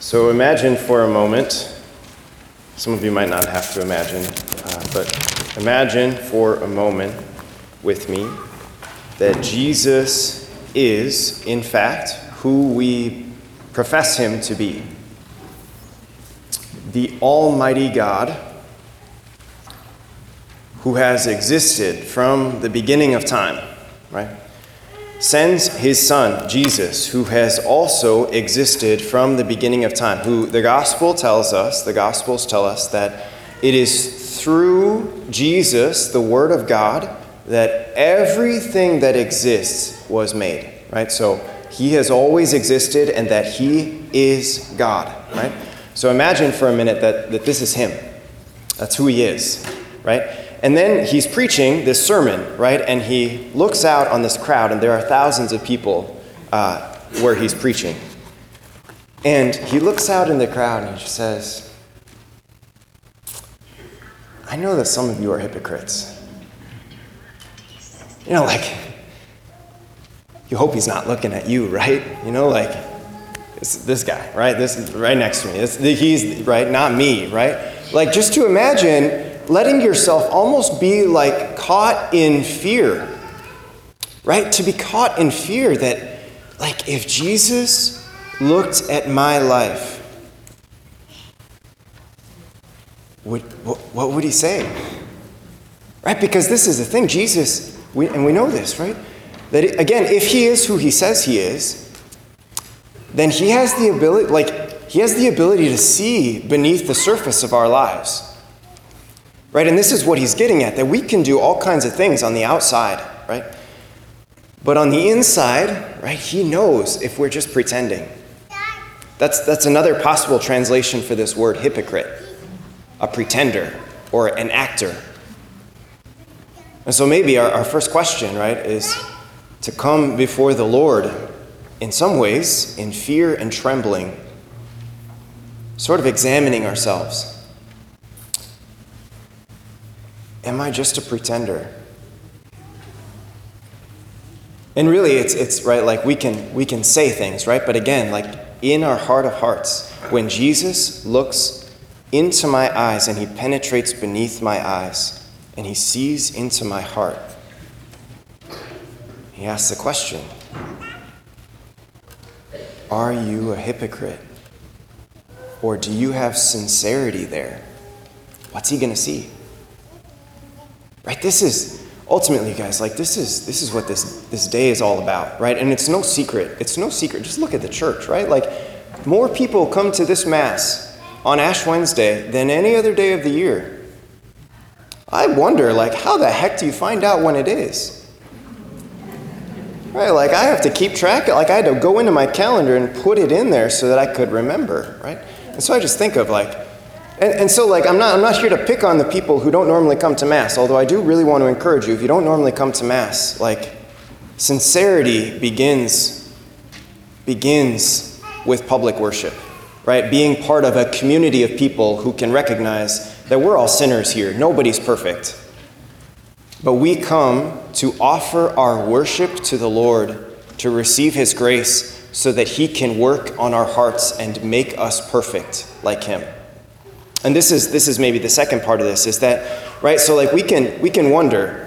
So imagine for a moment, some of you might not have to imagine, uh, but imagine for a moment with me that Jesus is, in fact, who we profess him to be the Almighty God who has existed from the beginning of time, right? Sends his son, Jesus, who has also existed from the beginning of time, who the gospel tells us, the gospels tell us that it is through Jesus, the Word of God, that everything that exists was made, right? So he has always existed and that he is God, right? So imagine for a minute that, that this is him. That's who he is, right? And then he's preaching this sermon, right? And he looks out on this crowd, and there are thousands of people uh, where he's preaching. And he looks out in the crowd and he says, I know that some of you are hypocrites. You know, like, you hope he's not looking at you, right? You know, like, this guy, right? This is right next to me. It's, he's, right? Not me, right? Like, just to imagine letting yourself almost be like caught in fear, right? To be caught in fear that, like, if Jesus looked at my life, would, what, what would he say? Right? Because this is the thing, Jesus, we, and we know this, right? That, it, again, if he is who he says he is, then he has the ability, like, he has the ability to see beneath the surface of our lives. Right? And this is what he's getting at that we can do all kinds of things on the outside, right? But on the inside, right, he knows if we're just pretending. That's, that's another possible translation for this word hypocrite a pretender or an actor. And so maybe our, our first question, right, is to come before the Lord in some ways in fear and trembling, sort of examining ourselves. Am I just a pretender? And really, it's, it's right, like we can, we can say things, right? But again, like in our heart of hearts, when Jesus looks into my eyes and he penetrates beneath my eyes and he sees into my heart, he asks the question Are you a hypocrite? Or do you have sincerity there? What's he going to see? Right? This is ultimately, guys, like this is this is what this this day is all about, right? And it's no secret. It's no secret. Just look at the church, right? Like more people come to this mass on Ash Wednesday than any other day of the year. I wonder, like, how the heck do you find out when it is? Right, like I have to keep track. Like I had to go into my calendar and put it in there so that I could remember, right? And so I just think of like, and, and so, like, I'm not, I'm not here to pick on the people who don't normally come to Mass, although I do really want to encourage you if you don't normally come to Mass, like, sincerity begins, begins with public worship, right? Being part of a community of people who can recognize that we're all sinners here. Nobody's perfect. But we come to offer our worship to the Lord to receive His grace so that He can work on our hearts and make us perfect like Him and this is this is maybe the second part of this is that right so like we can we can wonder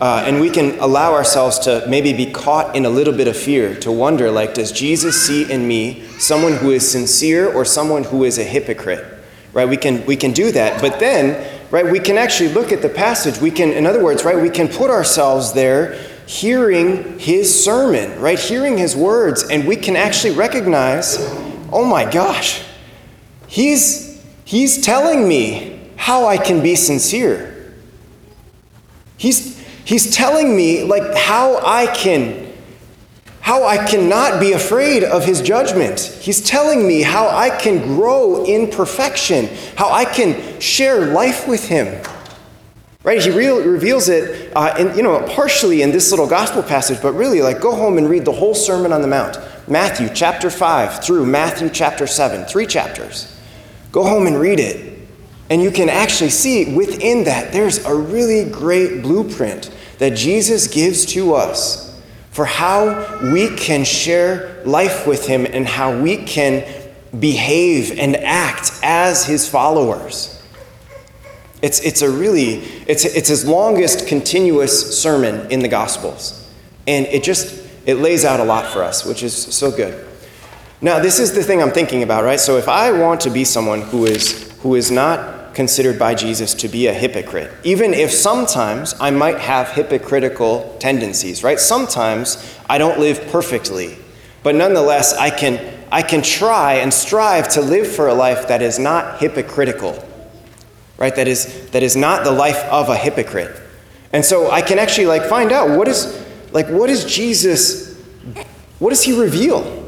uh, and we can allow ourselves to maybe be caught in a little bit of fear to wonder like does jesus see in me someone who is sincere or someone who is a hypocrite right? We can we can do that but then right we can actually look at the passage. We can in other words right we can put ourselves there hearing his sermon right hearing his words and we can actually recognize oh my gosh he's He's telling me how I can be sincere. He's, he's telling me like how I can how I cannot be afraid of his judgment. He's telling me how I can grow in perfection, how I can share life with him. Right? He re- reveals it, uh, in, you know, partially in this little gospel passage, but really, like, go home and read the whole Sermon on the Mount, Matthew chapter five through Matthew chapter seven, three chapters. Go home and read it. And you can actually see within that there's a really great blueprint that Jesus gives to us for how we can share life with Him and how we can behave and act as his followers. It's, it's a really, it's, it's his longest continuous sermon in the Gospels. And it just, it lays out a lot for us, which is so good. Now, this is the thing I'm thinking about, right? So if I want to be someone who is, who is not considered by Jesus to be a hypocrite, even if sometimes I might have hypocritical tendencies, right? Sometimes I don't live perfectly, but nonetheless, I can, I can try and strive to live for a life that is not hypocritical right? That is, that is not the life of a hypocrite. And so I can actually like find out what is, like, what is Jesus, what does he reveal?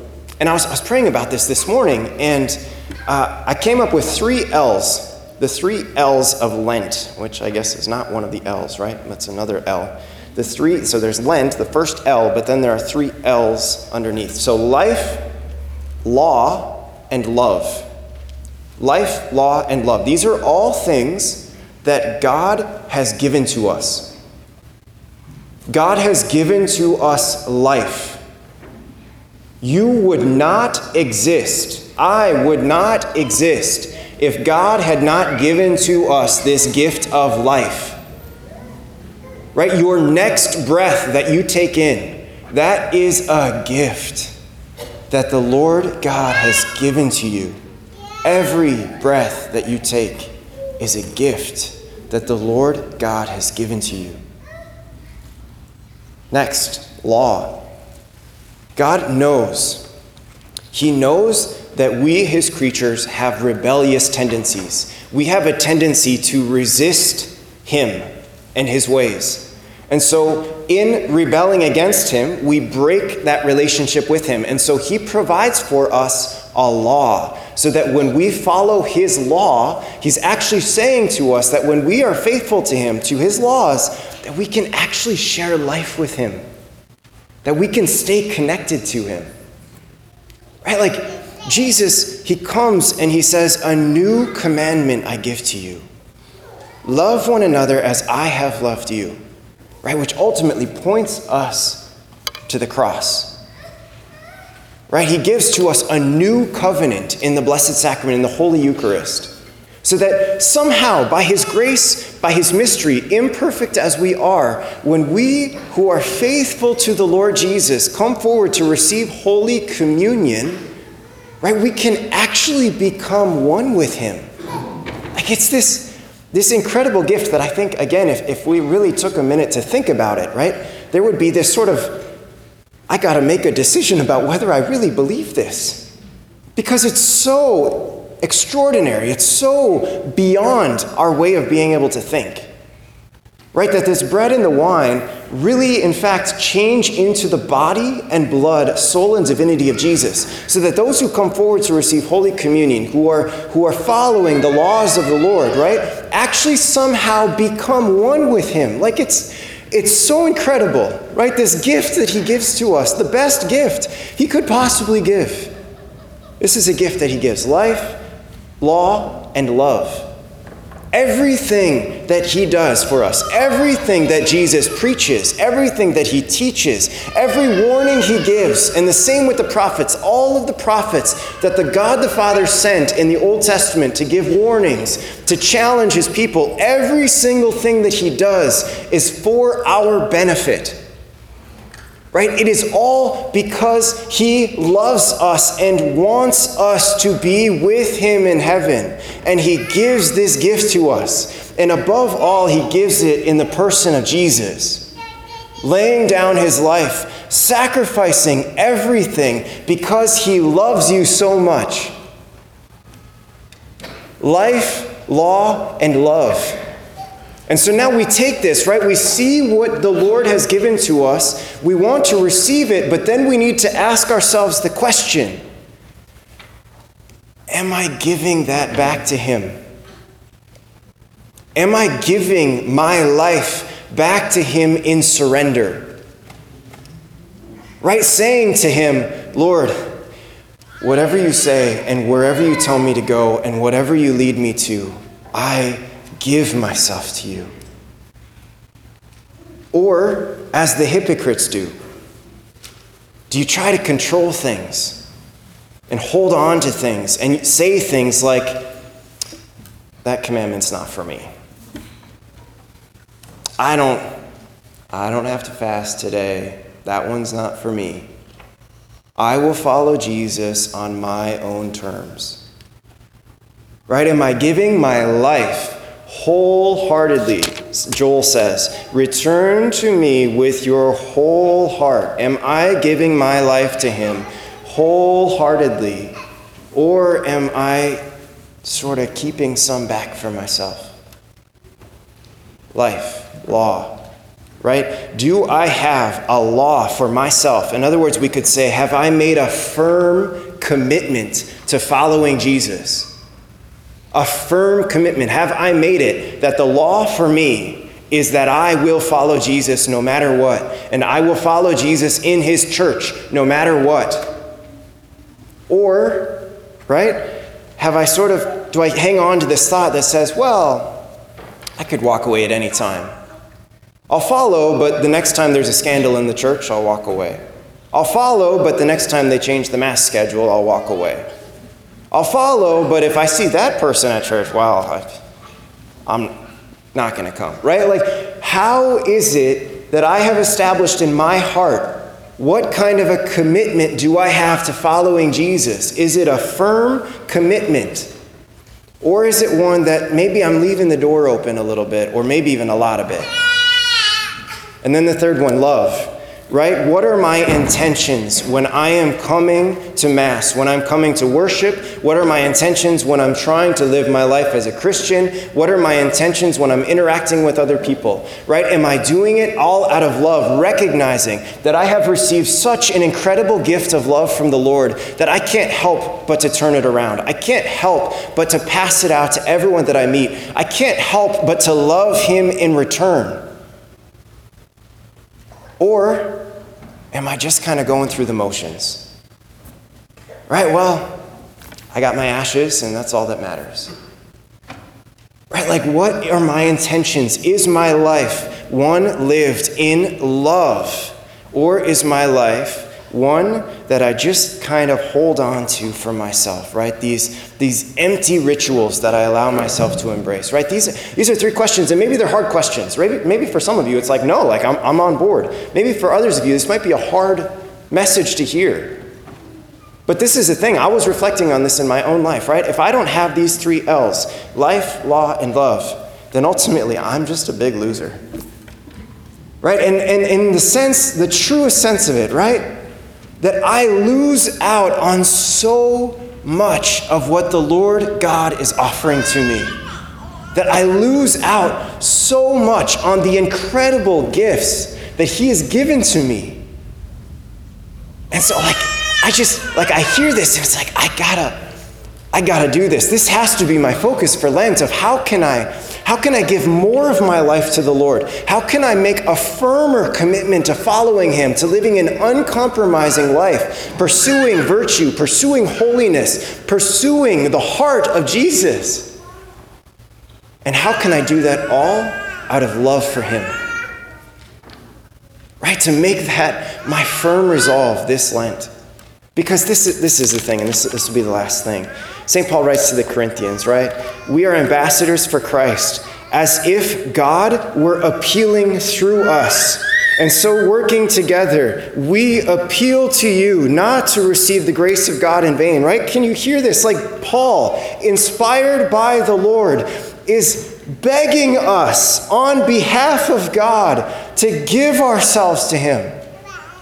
And I was, I was praying about this this morning, and uh, I came up with three L's, the three L's of Lent, which I guess is not one of the L's, right? That's another L. The three, so there's Lent, the first L, but then there are three L's underneath. So life, law, and love. Life, law, and love. These are all things that God has given to us. God has given to us life. You would not exist, I would not exist, if God had not given to us this gift of life. Right? Your next breath that you take in, that is a gift that the Lord God has given to you. Every breath that you take is a gift that the Lord God has given to you. Next, law. God knows. He knows that we, his creatures, have rebellious tendencies. We have a tendency to resist him and his ways. And so, in rebelling against him, we break that relationship with him. And so, he provides for us a law so that when we follow his law, he's actually saying to us that when we are faithful to him, to his laws, that we can actually share life with him, that we can stay connected to him. Right? Like Jesus, he comes and he says, A new commandment I give to you love one another as I have loved you. Right? Which ultimately points us to the cross right? He gives to us a new covenant in the Blessed Sacrament, in the Holy Eucharist. So that somehow, by His grace, by His mystery, imperfect as we are, when we who are faithful to the Lord Jesus come forward to receive Holy Communion, right, we can actually become one with Him. Like it's this, this incredible gift that I think, again, if, if we really took a minute to think about it, right, there would be this sort of I got to make a decision about whether I really believe this. Because it's so extraordinary, it's so beyond our way of being able to think. Right? That this bread and the wine really, in fact, change into the body and blood, soul, and divinity of Jesus. So that those who come forward to receive Holy Communion, who are, who are following the laws of the Lord, right, actually somehow become one with Him. Like it's it's so incredible, right? This gift that he gives to us, the best gift he could possibly give. This is a gift that he gives life, law, and love. Everything that he does for us, everything that Jesus preaches, everything that he teaches, every warning he gives, and the same with the prophets, all of the prophets that the God the Father sent in the Old Testament to give warnings, to challenge his people, every single thing that he does is for our benefit. Right? It is all because he loves us and wants us to be with him in heaven. And he gives this gift to us. And above all, he gives it in the person of Jesus, laying down his life, sacrificing everything because he loves you so much. Life, law, and love and so now we take this, right? We see what the Lord has given to us. We want to receive it, but then we need to ask ourselves the question Am I giving that back to Him? Am I giving my life back to Him in surrender? Right? Saying to Him, Lord, whatever you say and wherever you tell me to go and whatever you lead me to, I give myself to you. Or, as the hypocrites do, do you try to control things? and hold on to things and say things like, that commandment's not for me. I don't I don't have to fast today. That one's not for me. I will follow Jesus on my own terms. Right? Am I giving my life wholeheartedly? Joel says, Return to me with your whole heart. Am I giving my life to Him wholeheartedly? Or am I sort of keeping some back for myself? Life, law, right? Do I have a law for myself? In other words, we could say, have I made a firm commitment to following Jesus? A firm commitment. Have I made it that the law for me is that I will follow Jesus no matter what, and I will follow Jesus in his church no matter what? Or, right? Have I sort of, do I hang on to this thought that says, well, I could walk away at any time? I'll follow, but the next time there's a scandal in the church, I'll walk away. I'll follow, but the next time they change the mass schedule, I'll walk away. I'll follow, but if I see that person at church, well, I, am not going to come, right? Like, how is it that I have established in my heart what kind of a commitment do I have to following Jesus? Is it a firm commitment? Or is it one that maybe I'm leaving the door open a little bit, or maybe even a lot of it? And then the third one, love. Right? What are my intentions when I am coming to Mass, when I'm coming to worship? What are my intentions when I'm trying to live my life as a Christian? What are my intentions when I'm interacting with other people? Right? Am I doing it all out of love, recognizing that I have received such an incredible gift of love from the Lord that I can't help but to turn it around? I can't help but to pass it out to everyone that I meet. I can't help but to love Him in return. Or am I just kind of going through the motions? Right, well, I got my ashes, and that's all that matters. Right, like what are my intentions? Is my life one lived in love? Or is my life one that I just kind of hold on to for myself, right? These, these empty rituals that I allow myself to embrace, right? These, these are three questions, and maybe they're hard questions. Maybe, maybe for some of you, it's like, no, like I'm, I'm on board. Maybe for others of you, this might be a hard message to hear. But this is the thing, I was reflecting on this in my own life, right? If I don't have these three L's life, law, and love then ultimately I'm just a big loser. Right? And, and in the sense, the truest sense of it, right? That I lose out on so much of what the Lord God is offering to me. That I lose out so much on the incredible gifts that He has given to me. And so, like, I just, like, I hear this and it's like, I gotta, I gotta do this. This has to be my focus for Lent of how can I how can I give more of my life to the Lord? How can I make a firmer commitment to following Him, to living an uncompromising life, pursuing virtue, pursuing holiness, pursuing the heart of Jesus? And how can I do that all out of love for Him? Right? To make that my firm resolve this Lent. Because this is, this is the thing, and this, this will be the last thing. St. Paul writes to the Corinthians, right? We are ambassadors for Christ, as if God were appealing through us. And so, working together, we appeal to you not to receive the grace of God in vain, right? Can you hear this? Like Paul, inspired by the Lord, is begging us on behalf of God to give ourselves to Him.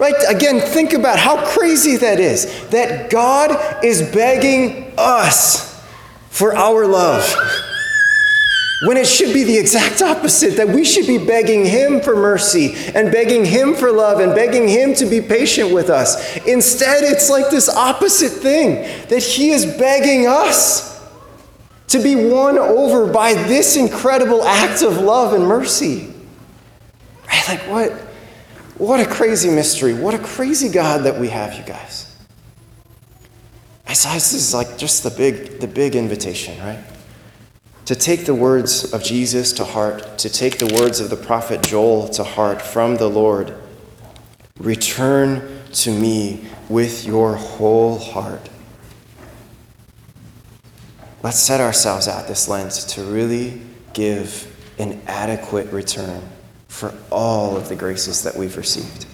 Right? Again, think about how crazy that is. That God is begging us for our love. When it should be the exact opposite, that we should be begging Him for mercy and begging Him for love and begging Him to be patient with us. Instead, it's like this opposite thing that He is begging us to be won over by this incredible act of love and mercy. Right? Like, what? What a crazy mystery. What a crazy God that we have, you guys. I saw this is like just the big, the big invitation, right? To take the words of Jesus to heart, to take the words of the prophet Joel to heart from the Lord. Return to me with your whole heart. let's set ourselves out this Lent to really give an adequate return for all of the graces that we've received.